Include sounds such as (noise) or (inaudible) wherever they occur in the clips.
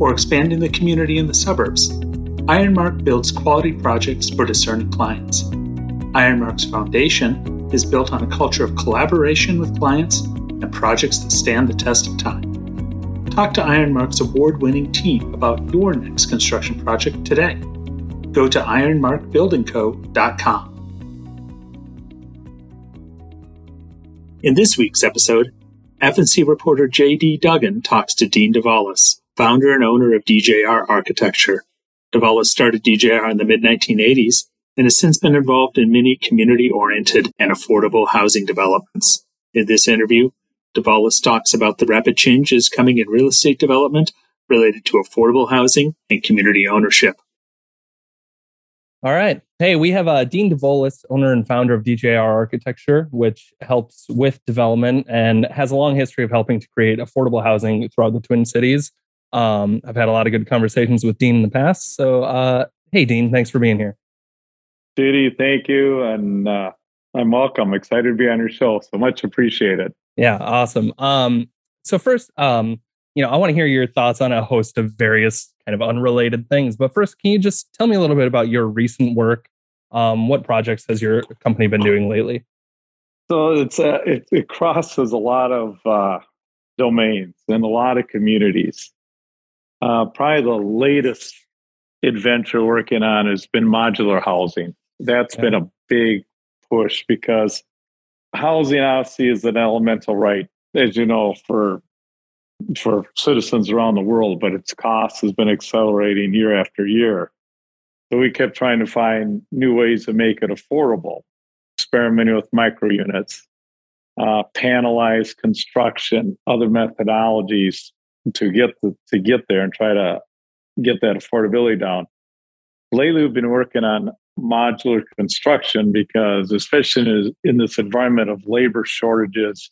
or expanding the community in the suburbs, Ironmark builds quality projects for discerning clients. Ironmark's foundation is built on a culture of collaboration with clients and projects that stand the test of time. Talk to Ironmark's award winning team about your next construction project today. Go to ironmarkbuildingco.com. In this week's episode, FNC reporter J.D. Duggan talks to Dean Dovolis, founder and owner of DJR Architecture. Dovolis started DJR in the mid 1980s and has since been involved in many community oriented and affordable housing developments. In this interview, Dovolis talks about the rapid changes coming in real estate development related to affordable housing and community ownership. All right. Hey, we have uh, Dean Dovolis, owner and founder of DJR Architecture, which helps with development and has a long history of helping to create affordable housing throughout the Twin Cities. Um, I've had a lot of good conversations with Dean in the past. So, uh, hey, Dean, thanks for being here. J.D., thank you. And uh, I'm welcome. Excited to be on your show. So much appreciated. Yeah, awesome. Um, so, first, um, you know, I want to hear your thoughts on a host of various kind of unrelated things. But first, can you just tell me a little bit about your recent work? Um, what projects has your company been doing lately? So it's uh, it, it crosses a lot of uh, domains and a lot of communities. Uh, probably the latest adventure working on has been modular housing. That's yeah. been a big push because housing obviously is an elemental right, as you know, for for citizens around the world, but its cost has been accelerating year after year. So we kept trying to find new ways to make it affordable, experimenting with micro units, uh, panelized construction, other methodologies to get the, to get there and try to get that affordability down. Lately, we've been working on modular construction because, especially in this environment of labor shortages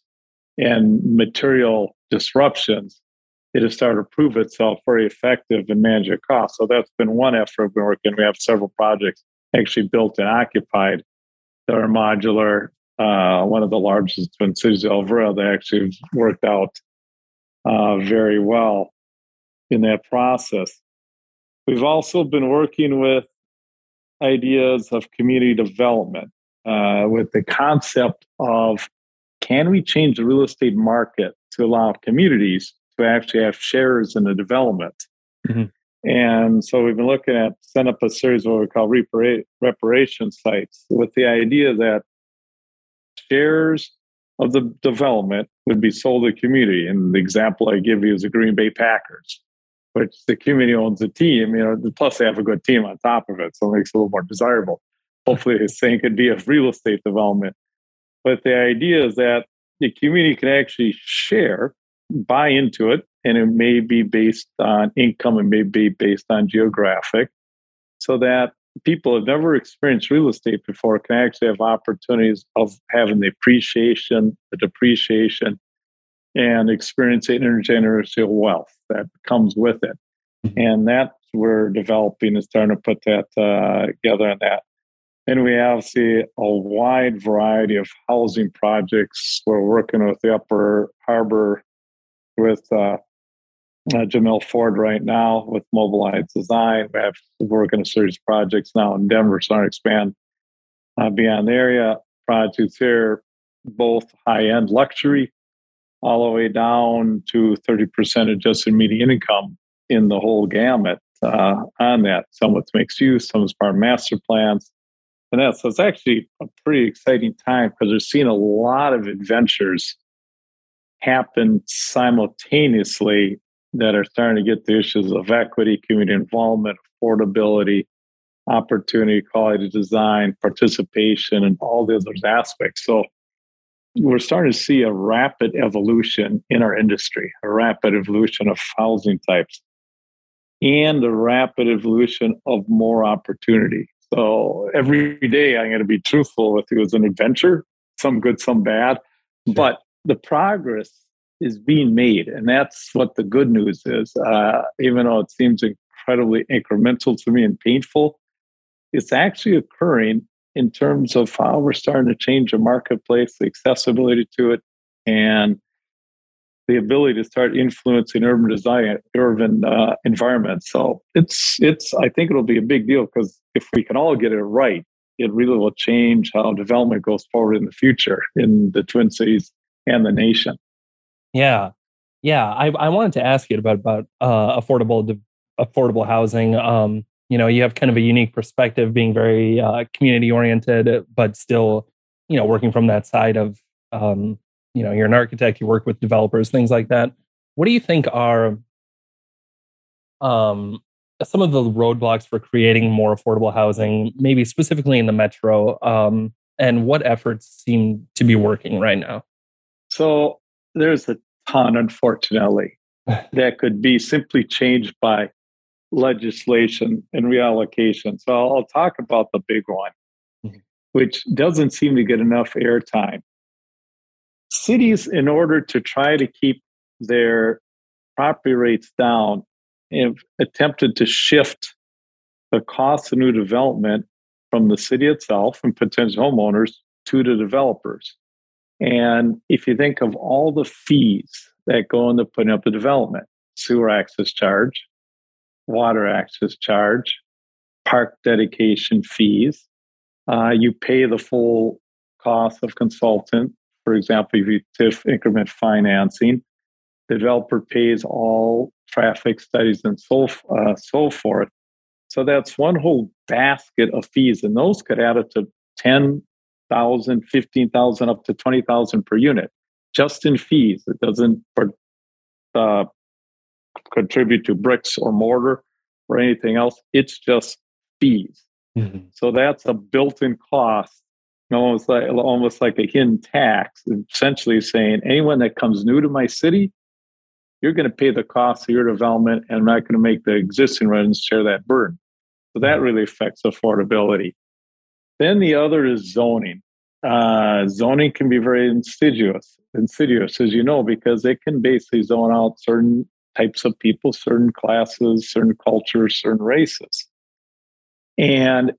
and material disruptions, it has started to prove itself very effective in managing costs. So that's been one effort we've been working. We have several projects actually built and occupied that are modular. Uh, one of the largest Twin Cities, Elvira, they actually worked out uh, very well in that process. We've also been working with ideas of community development uh, with the concept of can we change the real estate market to allow communities to actually have shares in the development? Mm-hmm. And so we've been looking at set up a series of what we call repara- reparation sites with the idea that shares of the development would be sold to the community. And the example I give you is the Green Bay Packers, which the community owns the team, you know, plus they have a good team on top of it. So it makes it a little more desirable. Hopefully the same could be a real estate development but the idea is that the community can actually share, buy into it, and it may be based on income, it may be based on geographic, so that people have never experienced real estate before can actually have opportunities of having the appreciation, the depreciation, and experiencing intergenerational wealth that comes with it. Mm-hmm. And that's where developing is starting to put that uh, together on that. And we have see a wide variety of housing projects. We're working with the Upper Harbor with uh, uh, Jamil Ford right now with Mobilize Design. We have working a series of projects now in Denver, starting to expand uh, beyond the area. Projects here, both high end luxury, all the way down to 30% adjusted median income in the whole gamut uh, on that. Some with mixed use, some as part of master plans and that. So it's actually a pretty exciting time because we're seeing a lot of adventures happen simultaneously that are starting to get the issues of equity, community involvement, affordability, opportunity, quality design, participation, and all the other aspects. So we're starting to see a rapid evolution in our industry, a rapid evolution of housing types. and a rapid evolution of more opportunity. So every day I'm going to be truthful with you as an adventure, some good, some bad. But the progress is being made. And that's what the good news is. Uh, even though it seems incredibly incremental to me and painful, it's actually occurring in terms of how we're starting to change the marketplace, the accessibility to it, and the ability to start influencing urban design, urban uh, environments. So it's it's. I think it'll be a big deal because if we can all get it right, it really will change how development goes forward in the future in the Twin Cities and the nation. Yeah, yeah. I, I wanted to ask you about about uh, affordable affordable housing. Um, you know, you have kind of a unique perspective, being very uh, community oriented, but still, you know, working from that side of, um, you know, you're an architect, you work with developers, things like that. What do you think are um, some of the roadblocks for creating more affordable housing, maybe specifically in the metro? Um, and what efforts seem to be working right now? So there's a ton, unfortunately, (laughs) that could be simply changed by legislation and reallocation. So I'll, talk about the big one, mm-hmm. which doesn't seem to get enough airtime. Cities, in order to try to keep their property rates down, have attempted to shift the cost of new development from the city itself and potential homeowners to the developers. And if you think of all the fees that go into putting up a development, sewer access charge, water access charge, park dedication fees. Uh, you pay the full cost of consultant. For example, if you TIF increment financing, the developer pays all traffic studies and so uh, so forth. So that's one whole basket of fees, and those could add up to 10,000, 15,000, up to 20,000 per unit just in fees. It doesn't uh, contribute to bricks or mortar or anything else. It's just fees. Mm-hmm. So that's a built-in cost, almost like almost like a hidden tax, essentially saying anyone that comes new to my city, you're going to pay the cost of your development, and I'm not going to make the existing residents share that burden. So that mm-hmm. really affects affordability. Then the other is zoning. Uh, zoning can be very insidious, insidious, as you know, because it can basically zone out certain types of people, certain classes, certain cultures, certain races. And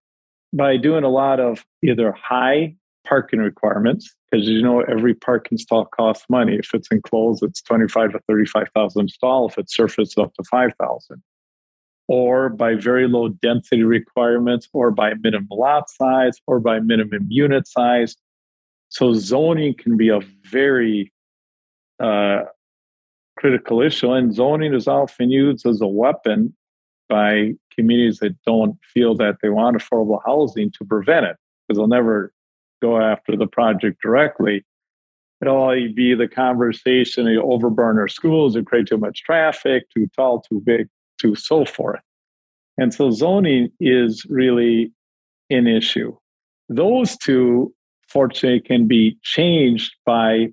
by doing a lot of either high parking requirements, because you know every parking stall costs money. If it's enclosed, it's twenty-five to thirty-five thousand stall. If it's surface, up to five thousand. Or by very low density requirements, or by minimum lot size, or by minimum unit size. So zoning can be a very uh, critical issue, and zoning is often used as a weapon by communities that don't feel that they want affordable housing to prevent it, because they'll never go after the project directly. It'll be the conversation, you overburn our schools, it create too much traffic, too tall, too big, too so forth. And so zoning is really an issue. Those two, fortunately, can be changed by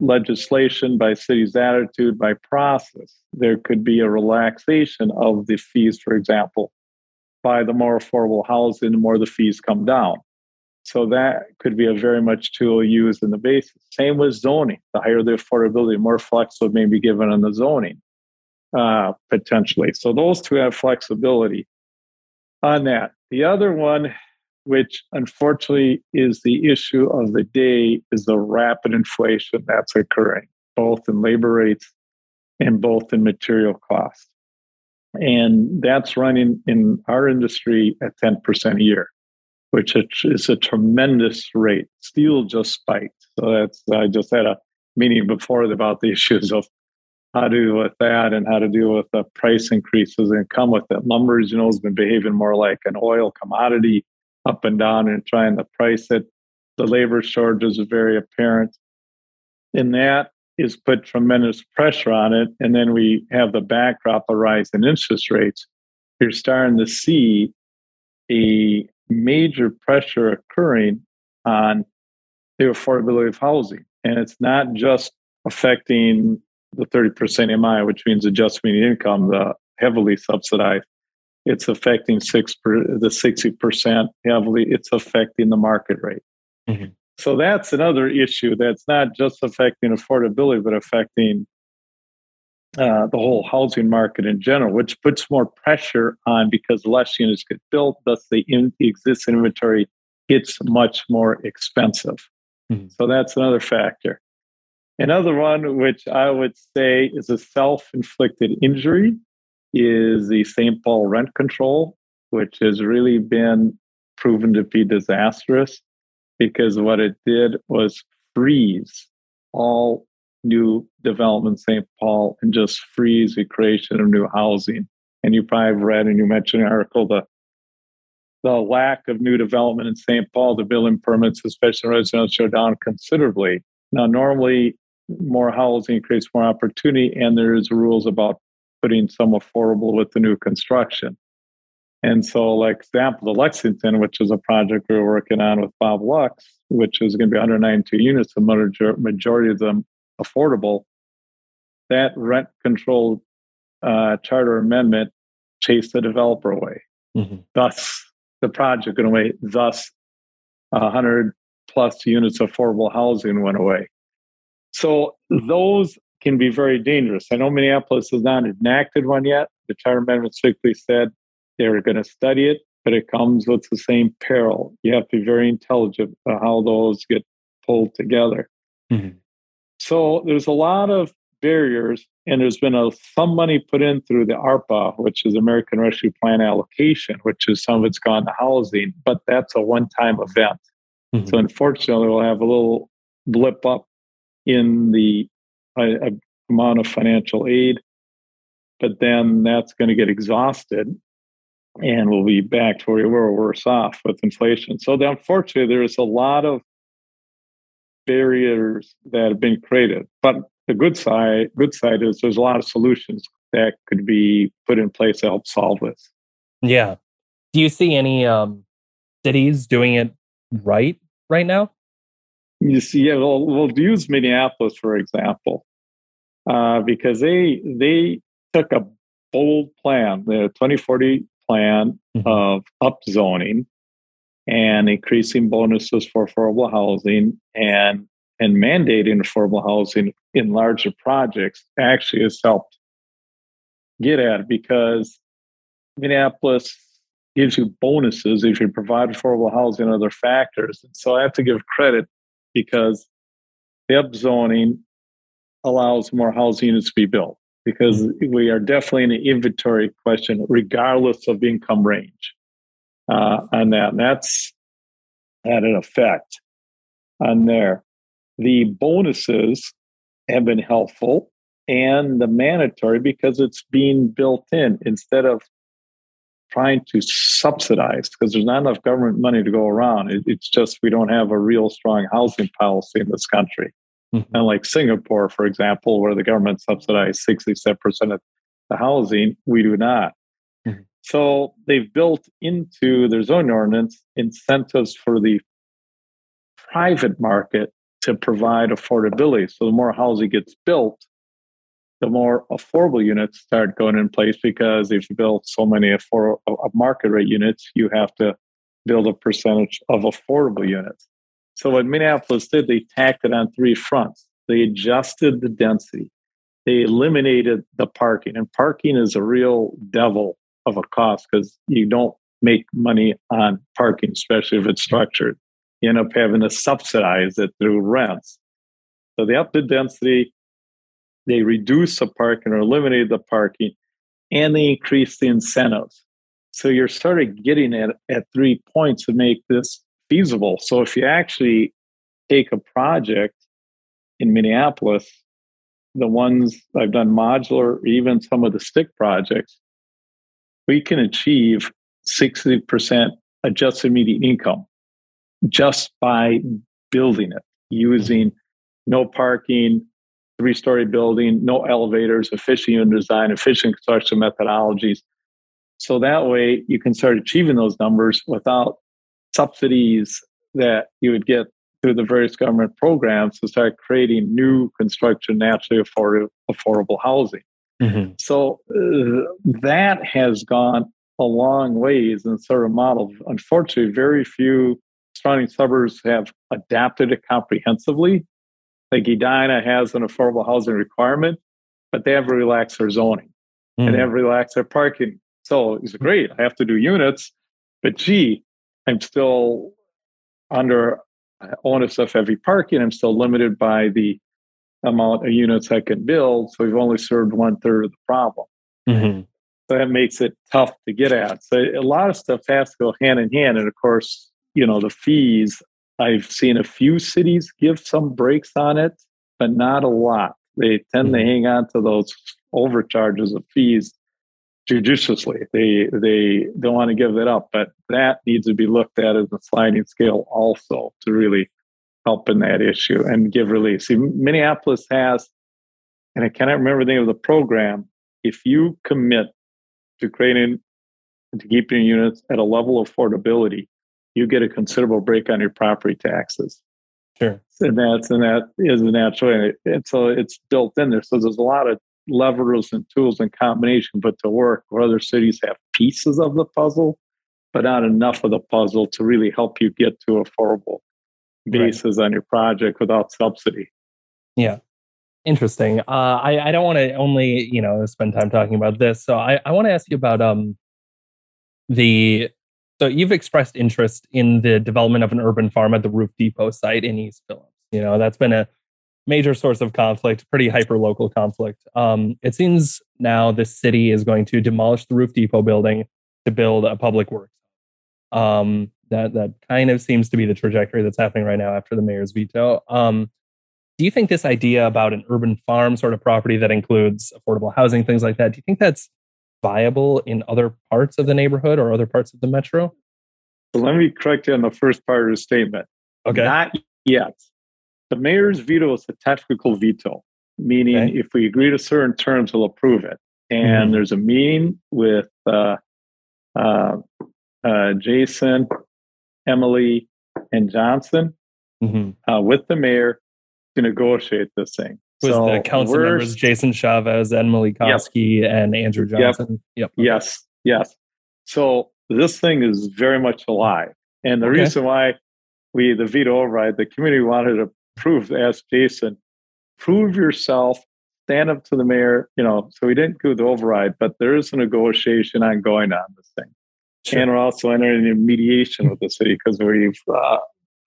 legislation, by city's attitude, by process. There could be a relaxation of the fees, for example, by the more affordable housing, the more the fees come down. So that could be a very much tool used in the basis. Same with zoning. The higher the affordability, more flexibility may be given on the zoning uh, potentially. So those two have flexibility on that. The other one which unfortunately is the issue of the day, is the rapid inflation that's occurring, both in labor rates and both in material costs. And that's running in our industry at 10% a year, which is a tremendous rate. Steel just spiked. So that's, I just had a meeting before about the issues of how to deal with that and how to deal with the price increases and come with it. Lumber, you know, has been behaving more like an oil commodity up and down and trying to price it. The labor shortage is very apparent. And that is put tremendous pressure on it. And then we have the backdrop of rise in interest rates. You're starting to see a major pressure occurring on the affordability of housing. And it's not just affecting the 30% MI, which means adjustment income, the heavily subsidized. It's affecting six per, the sixty percent heavily. It's affecting the market rate. Mm-hmm. So that's another issue that's not just affecting affordability, but affecting uh, the whole housing market in general, which puts more pressure on because less units get built, thus the, in, the existing inventory gets much more expensive. Mm-hmm. So that's another factor. Another one, which I would say is a self inflicted injury, is the St. Paul rent control, which has really been proven to be disastrous because what it did was freeze all new development in St. Paul and just freeze the creation of new housing. And you probably have read and you mentioned an article the the lack of new development in St. Paul, the building permits, especially residential, down considerably. Now, normally more housing creates more opportunity, and there's rules about putting some affordable with the new construction. And so, like example, the Lexington, which is a project we are working on with Bob Lux, which is going to be 192 units, the majority of them affordable. That rent controlled uh, charter amendment chased the developer away. Mm-hmm. Thus, the project went away. Thus, 100 plus units of affordable housing went away. So those can be very dangerous. I know Minneapolis has not enacted one yet. The charter amendment strictly said they were going to study it, but it comes with the same peril. You have to be very intelligent about how those get pulled together. Mm-hmm. So there's a lot of barriers, and there's been a, some money put in through the ARPA, which is American Rescue Plan allocation, which is some of it's gone to housing, but that's a one-time event. Mm-hmm. So unfortunately, we'll have a little blip up in the uh, amount of financial aid, but then that's going to get exhausted and we'll be back to where we were worse off with inflation. So, unfortunately, there's a lot of barriers that have been created. But the good side, good side is there's a lot of solutions that could be put in place to help solve this. Yeah. Do you see any um, cities doing it right right now? You see, yeah, we'll, we'll use Minneapolis for example, uh, because they they took a bold plan, the 2040 plan mm-hmm. of upzoning and increasing bonuses for affordable housing and and mandating affordable housing in larger projects actually has helped get at it because Minneapolis gives you bonuses if you provide affordable housing and other factors. And so I have to give credit because the upzoning allows more housing units to be built because mm-hmm. we are definitely in an inventory question regardless of income range uh, on that. And that's had an effect on there. The bonuses have been helpful and the mandatory because it's being built in instead of trying to subsidize because there's not enough government money to go around. It, it's just we don't have a real strong housing policy in this country. Mm-hmm. Unlike Singapore, for example, where the government subsidizes 67% of the housing, we do not. Mm-hmm. So they've built into their zoning ordinance incentives for the private market to provide affordability. So the more housing gets built, the more affordable units start going in place because if you build so many affordable uh, market rate units, you have to build a percentage of affordable units. So what Minneapolis did, they tacked it on three fronts. They adjusted the density. They eliminated the parking, and parking is a real devil of a cost because you don't make money on parking, especially if it's structured. You end up having to subsidize it through rents. So they upped the density, they reduce the parking or eliminate the parking, and they increase the incentives. So you're sort of getting at, at three points to make this feasible. So if you actually take a project in Minneapolis, the ones I've done modular, even some of the stick projects, we can achieve 60% adjusted median income just by building it using no parking, three story building, no elevators, efficient unit design, efficient construction methodologies. So that way you can start achieving those numbers without subsidies that you would get through the various government programs to start creating new construction naturally affordable, affordable housing. Mm-hmm. So uh, that has gone a long ways in sort of model. Unfortunately, very few surrounding suburbs have adapted it comprehensively. Like Edina has an affordable housing requirement, but they have relaxed their zoning mm. and they have relaxed their parking. So it's great. I have to do units, but gee, I'm still under onus of heavy parking. I'm still limited by the amount of units I can build. So we've only served one third of the problem. Mm-hmm. So that makes it tough to get at. So a lot of stuff has to go hand in hand. And of course, you know, the fees, I've seen a few cities give some breaks on it, but not a lot. They tend mm-hmm. to hang on to those overcharges of fees judiciously. They they don't want to give it up, but that needs to be looked at as a sliding scale also to really help in that issue and give relief. See, Minneapolis has, and I cannot remember the name of the program. If you commit to creating to keeping units at a level of affordability, you get a considerable break on your property taxes. Sure. And that's and that is a natural way. And so it's built in there. So there's a lot of levers and tools in combination, but to work where other cities have pieces of the puzzle, but not enough of the puzzle to really help you get to affordable bases right. on your project without subsidy. Yeah. Interesting. Uh, I, I don't want to only, you know, spend time talking about this. So I, I want to ask you about um the so you've expressed interest in the development of an urban farm at the Roof Depot site in East Phillips. You know, that's been a major source of conflict, pretty hyper local conflict. Um, it seems now the city is going to demolish the Roof Depot building to build a public works. Um, that that kind of seems to be the trajectory that's happening right now after the mayor's veto. Um, do you think this idea about an urban farm sort of property that includes affordable housing, things like that, do you think that's viable in other parts of the neighborhood or other parts of the metro? So let me correct you on the first part of the statement. Okay. Not yet. The mayor's veto is a technical veto, meaning okay. if we agree to certain terms, he'll approve it. And mm-hmm. there's a meeting with uh, uh, uh, Jason, Emily, and Johnson mm-hmm. Uh, with the mayor to negotiate this thing. Was so the council members Jason Chavez, Emily Koski, yep. and Andrew Johnson? Yep. yep. Yes. Yes. So this thing is very much alive. And the okay. reason why we, the veto override, the community wanted to prove, ask Jason, prove yourself, stand up to the mayor, you know, so we didn't do the override, but there is a negotiation ongoing on this thing. Sure. And we're also entering into mediation with the city because we've uh,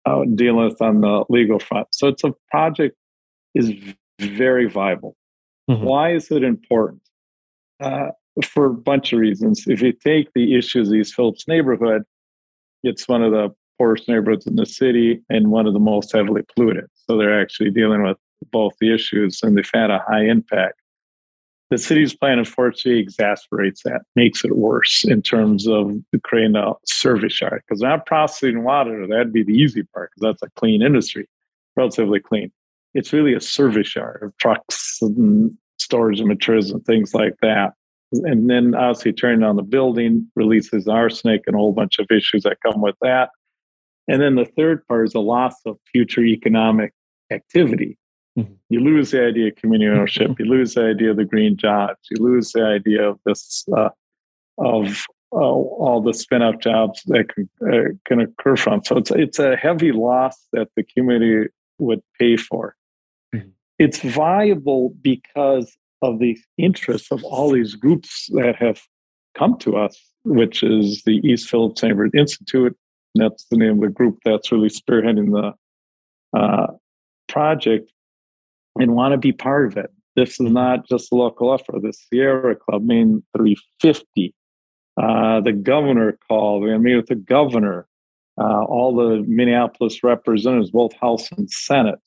uh, dealing with on the legal front. So it's a project is very viable. Mm-hmm. Why is it important? Uh, for a bunch of reasons. If you take the issues of East Phillips neighborhood, it's one of the poorest neighborhoods in the city and one of the most heavily polluted. So they're actually dealing with both the issues and they've had a high impact. The city's plan, unfortunately, exasperates that, makes it worse in terms of creating a service yard. Because not processing water, that'd be the easy part because that's a clean industry, relatively clean. It's really a service yard of trucks and storage of materials and things like that and then obviously turning on the building releases arsenic and a whole bunch of issues that come with that. And then the third part is the loss of future economic activity. Mm-hmm. You lose the idea of community ownership. You lose the idea of the green jobs. You lose the idea of this uh, of uh, all the spin-off jobs that can uh, can occur from. So it's it's a heavy loss that the community would pay for. Mm-hmm. It's viable because of the interests of all these groups that have come to us, which is the East Phillips Neighborhood Institute. That's the name of the group that's really spearheading the uh, project and want to be part of it. This is not just a local effort. The Sierra Club, Main 350, uh, the governor called. We met with the governor, uh, all the Minneapolis representatives, both House and Senate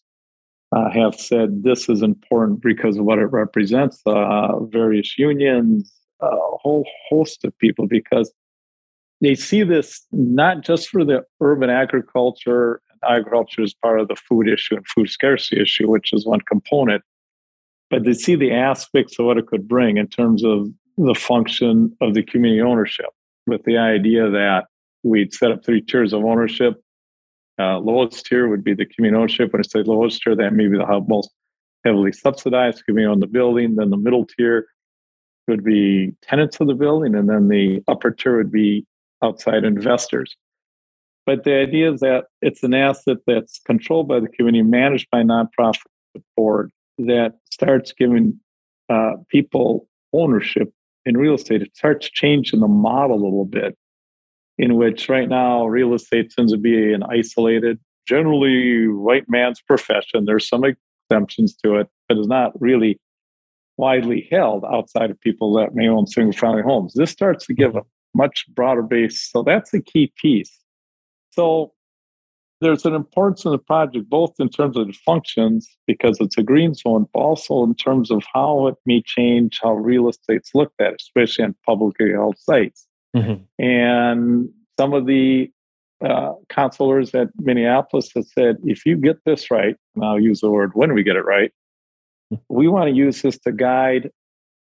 uh, have said this is important because of what it represents, uh, various unions, a whole host of people, because they see this not just for the urban agriculture, agriculture is part of the food issue and food scarcity issue, which is one component, but they see the aspects of what it could bring in terms of the function of the community ownership, with the idea that we'd set up three tiers of ownership uh, lowest tier would be the community ownership. When I say lowest tier, that may be the most heavily subsidized community on the building. Then the middle tier would be tenants of the building, and then the upper tier would be outside investors. But the idea is that it's an asset that's controlled by the community, managed by a nonprofit board that starts giving uh, people ownership in real estate. It starts changing the model a little bit, in which right now real estate tends to be an isolated, generally white man's profession. There's some exemptions to it, but it's not really widely held outside of people that may own single family homes. This starts to give a much broader base. So that's the key piece. So there's an importance in the project, both in terms of the functions, because it's a green zone, but also in terms of how it may change how real estate's looked at, especially on publicly held sites. Mm-hmm. And some of the uh, counselors at Minneapolis have said, if you get this right, and I'll use the word when we get it right, we want to use this to guide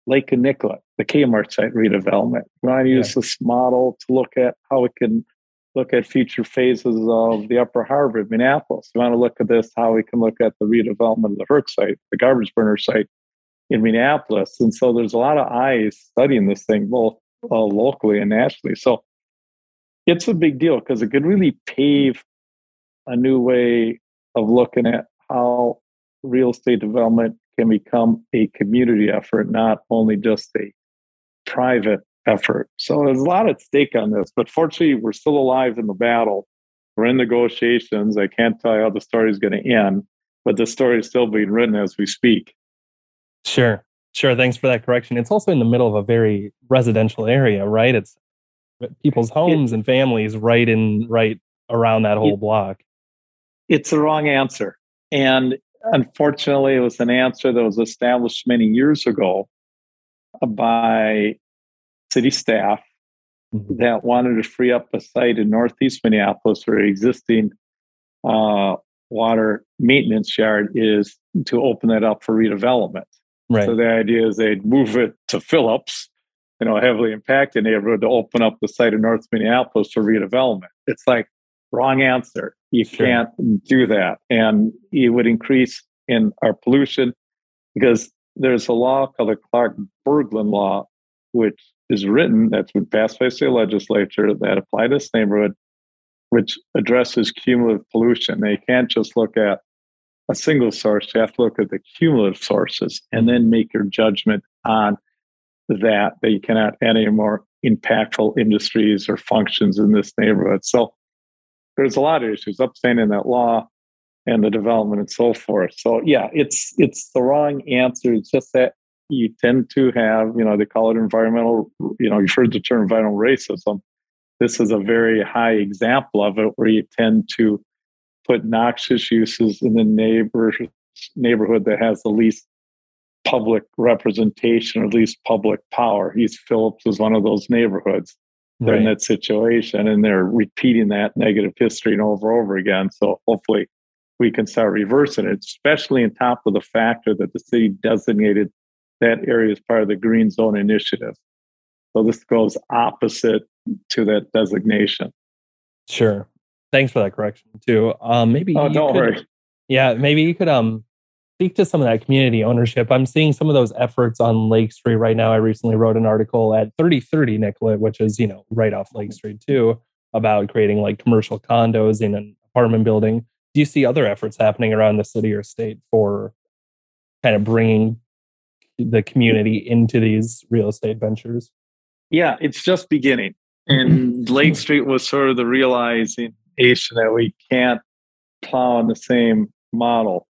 Lake and Nicollet, the Kmart site redevelopment. We want to use yeah. this model to look at how it can look at future phases of the Upper Harbor of Minneapolis. We want to look at this, how we can look at the redevelopment of the Herc site, the garbage burner site in Minneapolis. And so there's a lot of eyes studying this thing, both uh, locally and nationally. So it's a big deal because it could really pave a new way of looking at how real estate development can become a community effort, not only just a private effort. So there's a lot at stake on this, but fortunately, we're still alive in the battle. We're in negotiations. I can't tell you how the story is going to end, but the story is still being written as we speak. Sure. Sure. Thanks for that correction. It's also in the middle of a very residential area, right? It's people's homes it, and families right in right around that whole it, block. It's the wrong answer. And unfortunately, it was an answer that was established many years ago by city staff mm-hmm. that wanted to free up a site in northeast Minneapolis where existing uh, water maintenance yard is to open that up for redevelopment. Right. So the idea is they'd move it to Phillips, you know, heavily impacted neighborhood to open up the site of North Minneapolis for redevelopment. It's like wrong answer. You sure. can't do that. And it would increase in our pollution because there's a law called the Clark Berglin law, which is written that's been passed by state legislature that apply to this neighborhood, which addresses cumulative pollution. They can't just look at a single source, you have to look at the cumulative sources and then make your judgment on that, that you cannot add any more impactful industries or functions in this neighborhood. So there's a lot of issues upstanding that law and the development and so forth. So yeah, it's it's the wrong answer. It's just that you tend to have, you know, they call it environmental, you know, you've heard the term environmental racism. This is a very high example of it where you tend to put noxious uses in the neighbor neighborhood that has the least public representation or least public power. East Phillips is one of those neighborhoods. They're right. in that situation and they're repeating that negative history and over and over again. So hopefully we can start reversing it, especially on top of the factor that the city designated that area as part of the Green Zone Initiative. So this goes opposite to that designation. Sure. Thanks for that correction too. Um, maybe oh, don't could, worry. Yeah, maybe you could um speak to some of that community ownership. I'm seeing some of those efforts on Lake Street right now. I recently wrote an article at 3030 Nicollet, which is you know right off Lake Street too, about creating like commercial condos in an apartment building. Do you see other efforts happening around the city or state for kind of bringing the community into these real estate ventures? Yeah, it's just beginning. And Lake Street was sort of the realization that we can't plow on the same model.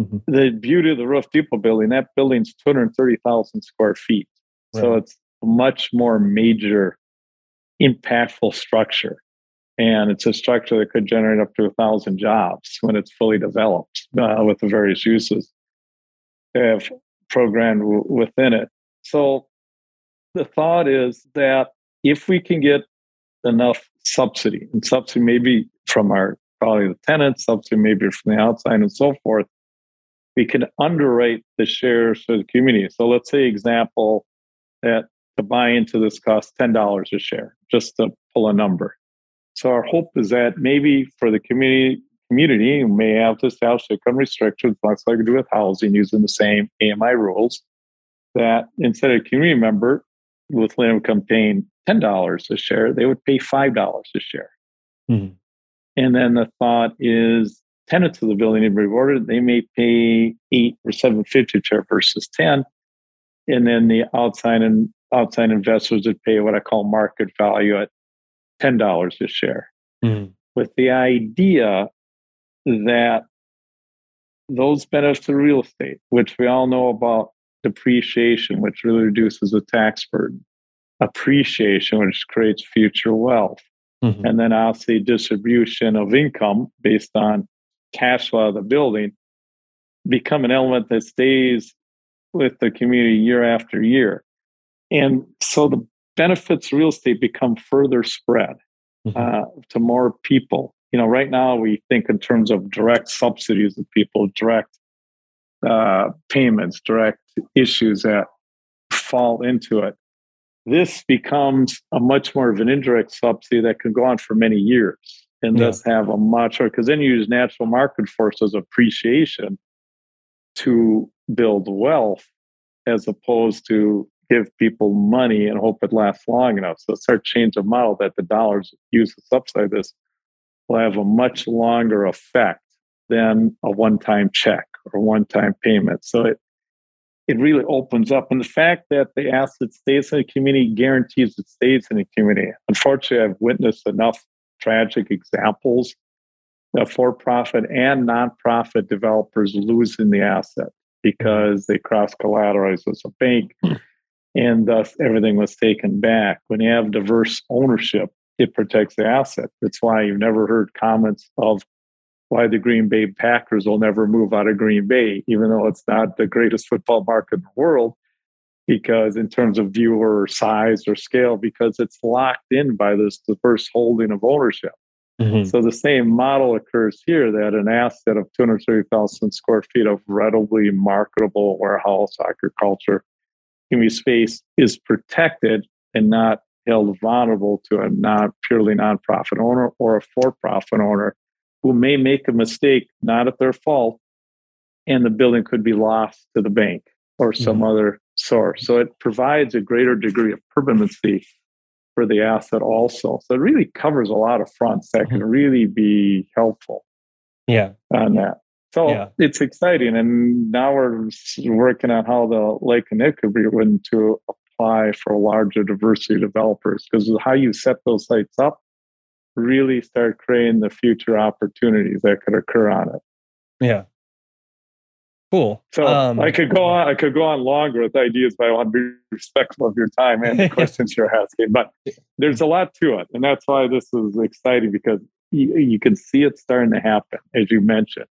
Mm-hmm. The beauty of the Roof Depot building, that building's 230,000 square feet. Right. So it's a much more major, impactful structure. And it's a structure that could generate up to a thousand jobs when it's fully developed uh, with the various uses. They have programmed w- within it. So the thought is that if we can get enough subsidy, and subsidy maybe from our probably the tenants, subsidy maybe from the outside and so forth, we can underwrite the shares for the community. So let's say example that to buy into this costs ten dollars a share, just to pull a number. So our hope is that maybe for the community community may have to establish income restrictions, much like we do with housing, using the same AMI rules. that instead of a community member with low income paying $10 a share, they would pay $5 a share. Mm-hmm. And then the thought is tenants of the building to be rewarded. They may pay eight or seven fifty a share versus 10. And then the outside and outside investors would pay what I call market value at $10 a share. Mm-hmm. With the idea that those benefits of real estate, which we all know about depreciation, which really reduces the tax burden, appreciation, which creates future wealth, mm-hmm. and then obviously distribution of income based on cash flow of the building, become an element that stays with the community year after year. And so the benefits of real estate become further spread mm-hmm. uh, to more people. You know, right now we think in terms of direct subsidies of people, direct uh, payments, direct issues that fall into it. This becomes a much more of an indirect subsidy that can go on for many years and yeah. thus have a much because then you use natural market forces appreciation to build wealth as opposed to give people money and hope it lasts long enough. So it's start change of model that the dollars used to subsidize this will have a much longer effect than a one-time check or one-time payment. So it it really opens up. And the fact that the asset stays in the community guarantees it stays in the community. Unfortunately, I've witnessed enough tragic examples of for-profit and nonprofit developers losing the asset because they cross-collateralized as a bank hmm. and thus everything was taken back. When you have diverse ownership, it protects the asset. That's why you've never heard comments of why the Green Bay Packers will never move out of Green Bay, even though it's not the greatest football market in the world, because in terms of viewer size or scale, because it's locked in by this diverse holding of ownership. Mm-hmm. So the same model occurs here that an asset of 230,000 square feet of readily marketable warehouse agriculture community space is protected and not held vulnerable to a not purely nonprofit owner or a for-profit owner who may make a mistake, not at their fault, and the building could be lost to the bank or some mm-hmm. other source. So it provides a greater degree of permanency for the asset also. So it really covers a lot of fronts that can mm-hmm. really be helpful. Yeah. On that. So yeah. it's exciting. And now we're working on how the Lake and it could be written to apply for larger diversity developers because how you set those sites up really start creating the future opportunities that could occur on it. Yeah. Cool. So um, I could go on. I could go on longer with ideas, but I want to be (laughs) respectful of your time and the (laughs) questions you're asking. But there's a lot to it, and that's why this is exciting because you, you can see it starting to happen, as you mentioned.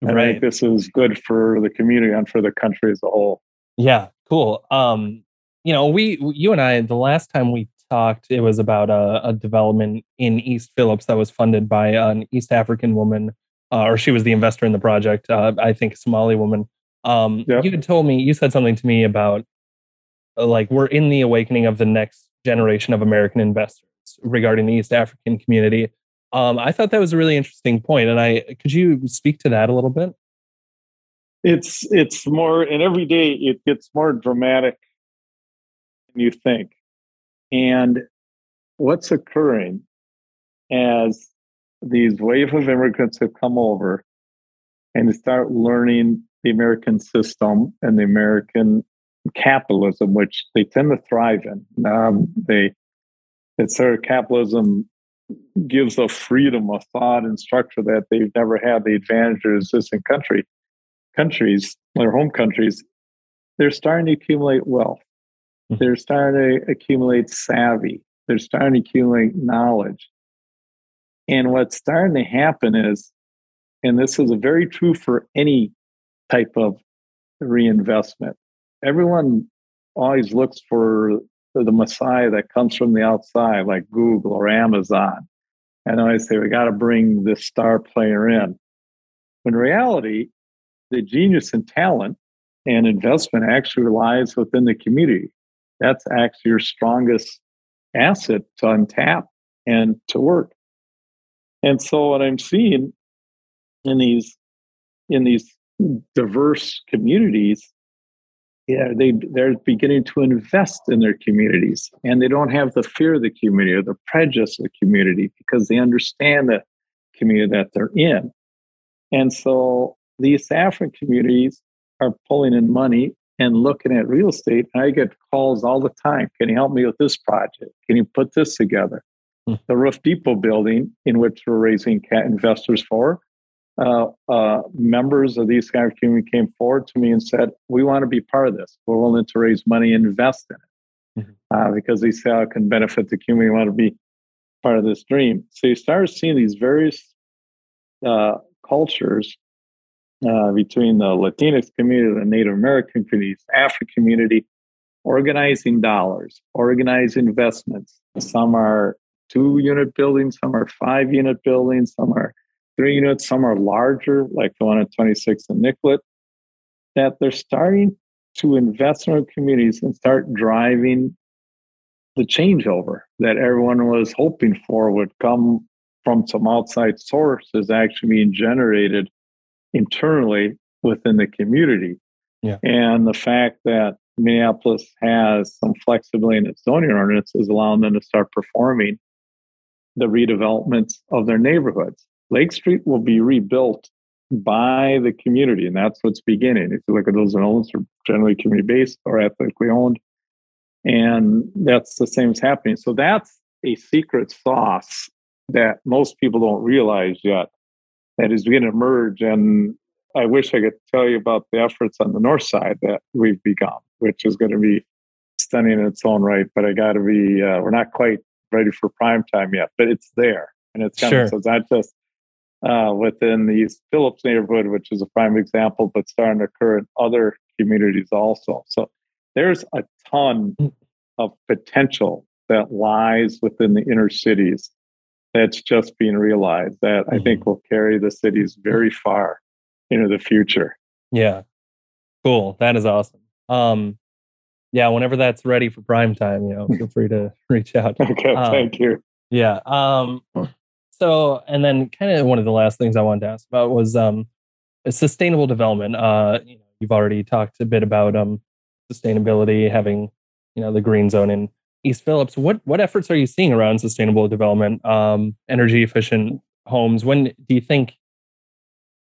And right. I think this is good for the community and for the country as a whole. Yeah, cool. Um, you know, we, you and I, the last time we talked, it was about a, a development in East Phillips that was funded by an East African woman, uh, or she was the investor in the project. Uh, I think a Somali woman. Um, yep. You had told me, you said something to me about uh, like we're in the awakening of the next generation of American investors regarding the East African community. Um, I thought that was a really interesting point, and I could you speak to that a little bit? It's it's more, and every day it gets more dramatic than you think. And what's occurring as these wave of immigrants have come over and start learning the American system and the American capitalism, which they tend to thrive in. Um, they, it's their capitalism gives a freedom of thought and structure that they've never had the advantages in country countries, their home countries. They're starting to accumulate wealth. Mm-hmm. They're starting to accumulate savvy. They're starting to accumulate knowledge. And what's starting to happen is, and this is very true for any type of reinvestment, everyone always looks for the messiah that comes from the outside, like Google or Amazon. And I say, we got to bring this star player in. In reality, the genius and talent and investment actually lies within the community that's actually your strongest asset to untap and to work. And so what I'm seeing in these in these diverse communities yeah, they they're beginning to invest in their communities, and they don't have the fear of the community or the prejudice of the community because they understand the community that they're in. And so these African communities are pulling in money and looking at real estate. I get calls all the time. Can you help me with this project? Can you put this together? Hmm. The Roof Depot building, in which we're raising investors for, uh, uh, members of the East Skyline community came forward to me and said, "We want to be part of this. We're willing to raise money and invest in it mm-hmm. uh, because they see how it can benefit the community. We want to be part of this dream." So you start seeing these various uh, cultures uh, between the Latinx community, the Native American communities, African community, organizing dollars, organizing investments. Some are two unit buildings, some are five unit buildings, some are three units, some are larger, like the one at 26 and Nicollet, that they're starting to invest in our communities and start driving the changeover that everyone was hoping for would come from some outside sources actually being generated internally within the community. Yeah. And the fact that Minneapolis has some flexibility in its zoning ordinance is allowing them to start performing the redevelopments of their neighborhoods. Lake Street will be rebuilt by the community, and that's what's beginning. If you look at those zones, are generally community based or ethically owned, and that's the same as happening. So that's a secret sauce that most people don't realize yet that is beginning to emerge. And I wish I could tell you about the efforts on the north side that we've begun, which is going to be stunning in its own right. But I got to be, uh, we're not quite ready for prime time yet, but it's there and it's coming. Sure. So it's not just uh, within the East Phillips neighborhood, which is a prime example, but starting to occur in other communities also. So there's a ton mm. of potential that lies within the inner cities that's just being realized that mm-hmm. I think mm-hmm. will carry the cities very far into the future. Yeah. Cool. That is awesome. Um, yeah, whenever that's ready for prime time, you know, feel free to (laughs) reach out. okay, um, thank you. Yeah. Um, so, and then kind of one of the last things I wanted to ask about was um, sustainable development. Uh, you know, you've already talked a bit about um, sustainability, having you know the green zone in East Phillips. What what efforts are you seeing around sustainable development, um, energy efficient homes? When do you think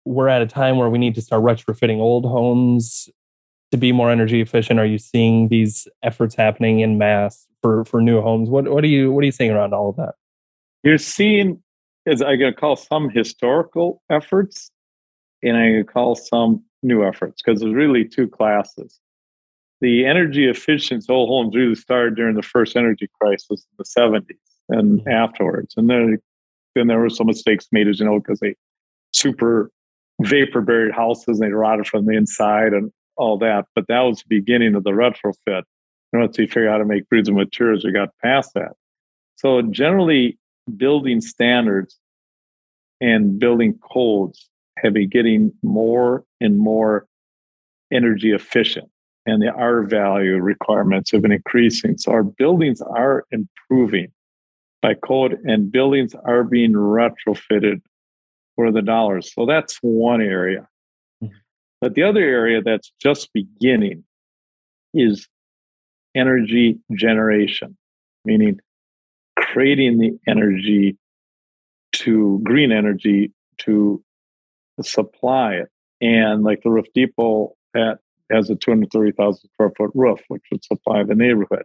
we're at a time where we need to start retrofitting old homes to be more energy efficient? Are you seeing these efforts happening in mass for for new homes? What what are you what are you seeing around all of that? You're seeing as I going to call some historical efforts, and I call some new efforts because there's really two classes. The energy efficient whole homes really started during the first energy crisis in the 70s and mm-hmm. afterwards, and then then there were some mistakes made, as you know, because they super vapor buried houses and they rotted from the inside and all that. But that was the beginning of the retrofit. And Once we figured out how to make broods and materials, we got past that. So generally, building standards and building codes have been getting more and more energy efficient and the R value requirements have been increasing. So our buildings are improving by code and buildings are being retrofitted for the dollars. So that's one area. Mm-hmm. But the other area that's just beginning is energy generation, meaning creating the energy to green energy to supply it. And like the Roof Depot at, has a 230,000 square foot roof, which would supply the neighborhood.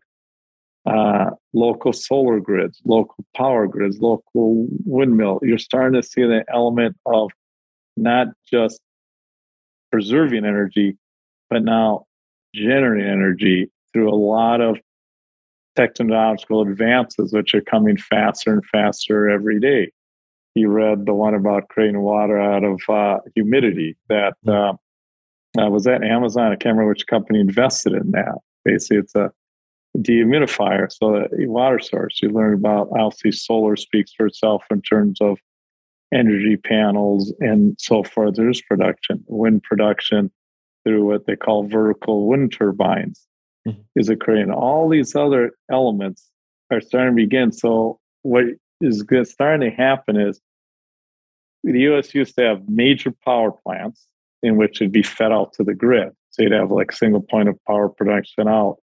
Uh, local solar grids, local power grids, local windmill. You're starting to see the element of not just preserving energy, but now generating energy through a lot of technological advances, which are coming faster and faster every day. You read the one about creating water out of uh, humidity that uh, uh, was that Amazon. I can't remember which company invested in that. Basically, it's a dehumidifier, so a water source. You learn about obviously solar speaks for itself in terms of energy panels and so forth. There's production, wind production through what they call vertical wind turbines mm-hmm. is occurring. All these other elements are starting to begin. So what is starting to happen is the U.S. used to have major power plants in which it'd be fed out to the grid. So you'd have like single point of power production out.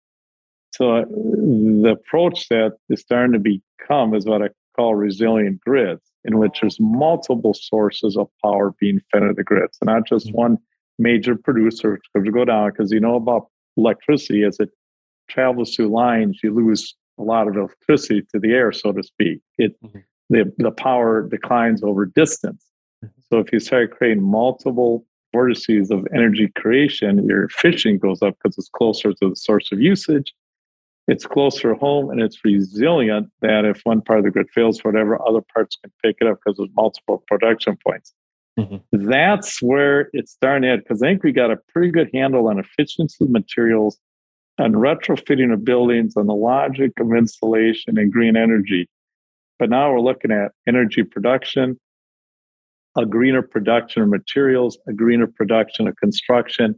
So uh, the approach that is starting to become is what I call resilient grids, in which there's multiple sources of power being fed into the grid. So not just mm-hmm. one major producer to go down, because you know about electricity as it travels through lines, you lose a lot of electricity to the air, so to speak. It mm-hmm. the, the power declines over distance. Mm-hmm. So if you start creating multiple vortices of energy creation, your efficiency goes up because it's closer to the source of usage. It's closer home and it's resilient that if one part of the grid fails whatever, other parts can pick it up because there's multiple production points. Mm-hmm. That's where it's starting at because I think we got a pretty good handle on efficiency of materials and retrofitting of buildings and the logic of installation and green energy. But now we're looking at energy production, a greener production of materials, a greener production of construction.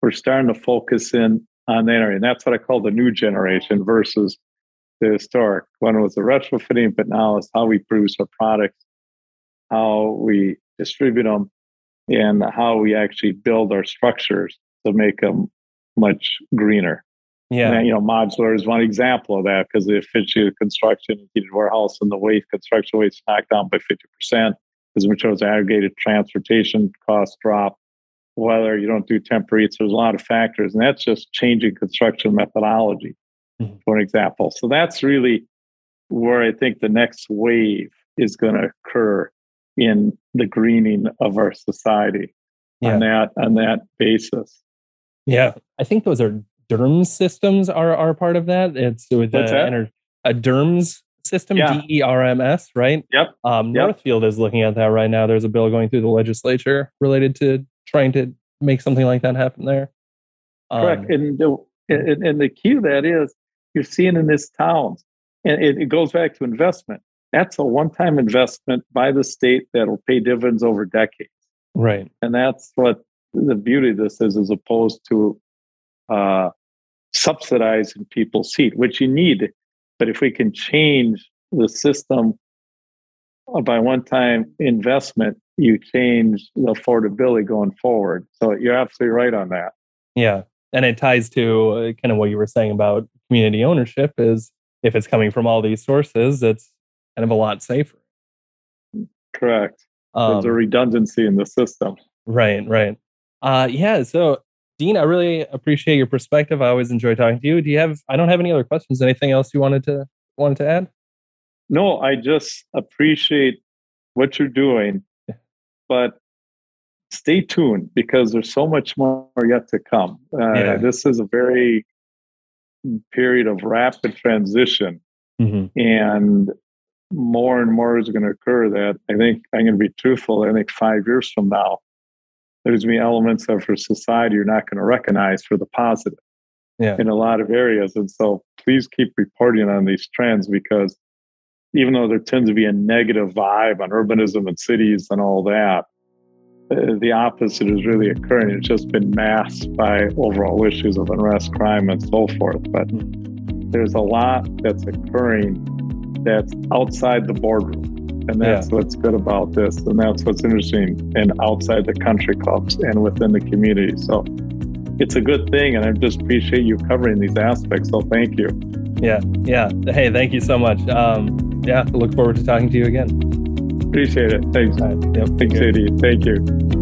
We're starting to focus in on that area. And that's what I call the new generation versus the historic. One was the retrofitting, but now it's how we produce our products, how we distribute them, and how we actually build our structures to make them much greener. Yeah. And, you know, modular is one example of that because the efficiency of construction, heated warehouse, and the waste, construction waste knocked down by 50% because materials aggregated, transportation costs drop, whether you don't do temporary. There's a lot of factors, and that's just changing construction methodology, mm-hmm. for example. So that's really where I think the next wave is going to occur in the greening of our society yeah. on that on that basis. Yeah, I think those are DERMS systems are are part of that. It's with a, ener- a DERMS system, yeah. D E R M S, right? Yep. Um, yep. Northfield is looking at that right now. There's a bill going through the legislature related to trying to make something like that happen there. Um, Correct. And the, and, and the key to that is you're seeing in this town, and it, it goes back to investment. That's a one-time investment by the state that'll pay dividends over decades. Right. And that's what the beauty of this is, as opposed to uh, subsidizing people's seat, which you need. But if we can change the system by one-time investment, you change the affordability going forward. So you're absolutely right on that. Yeah. And it ties to uh, kind of what you were saying about community ownership is if it's coming from all these sources, it's kind of a lot safer. Correct. Um, There's a um, redundancy in the system. Right, right. Uh, yeah. So, Dean, I really appreciate your perspective. I always enjoy talking to you. Do you have? I don't have any other questions. Anything else you wanted to wanted to add? No, I just appreciate what you're doing but stay tuned because there's so much more yet to come. Uh, yeah. This is a very period of rapid transition, mm-hmm. and more and more is going to occur. That I think I'm going to be truthful. I think five years from now, there's going to be elements of our society you're not going to recognize for the positive yeah. in a lot of areas. And so, please keep reporting on these trends because even though there tends to be a negative vibe on urbanism and cities and all that, the opposite is really occurring. It's just been masked by overall issues of unrest, crime, and so forth. But mm. there's a lot that's occurring that's outside the boardroom. And that's yeah. what's good about this. And that's what's interesting and outside the country clubs and within the community. So it's a good thing. And I just appreciate you covering these aspects. So thank you. Yeah. Yeah. Hey, thank you so much. Um, yeah, look forward to talking to you again. Appreciate it. Thanks. Right. Yep. Thanks, Eddie. Thank you.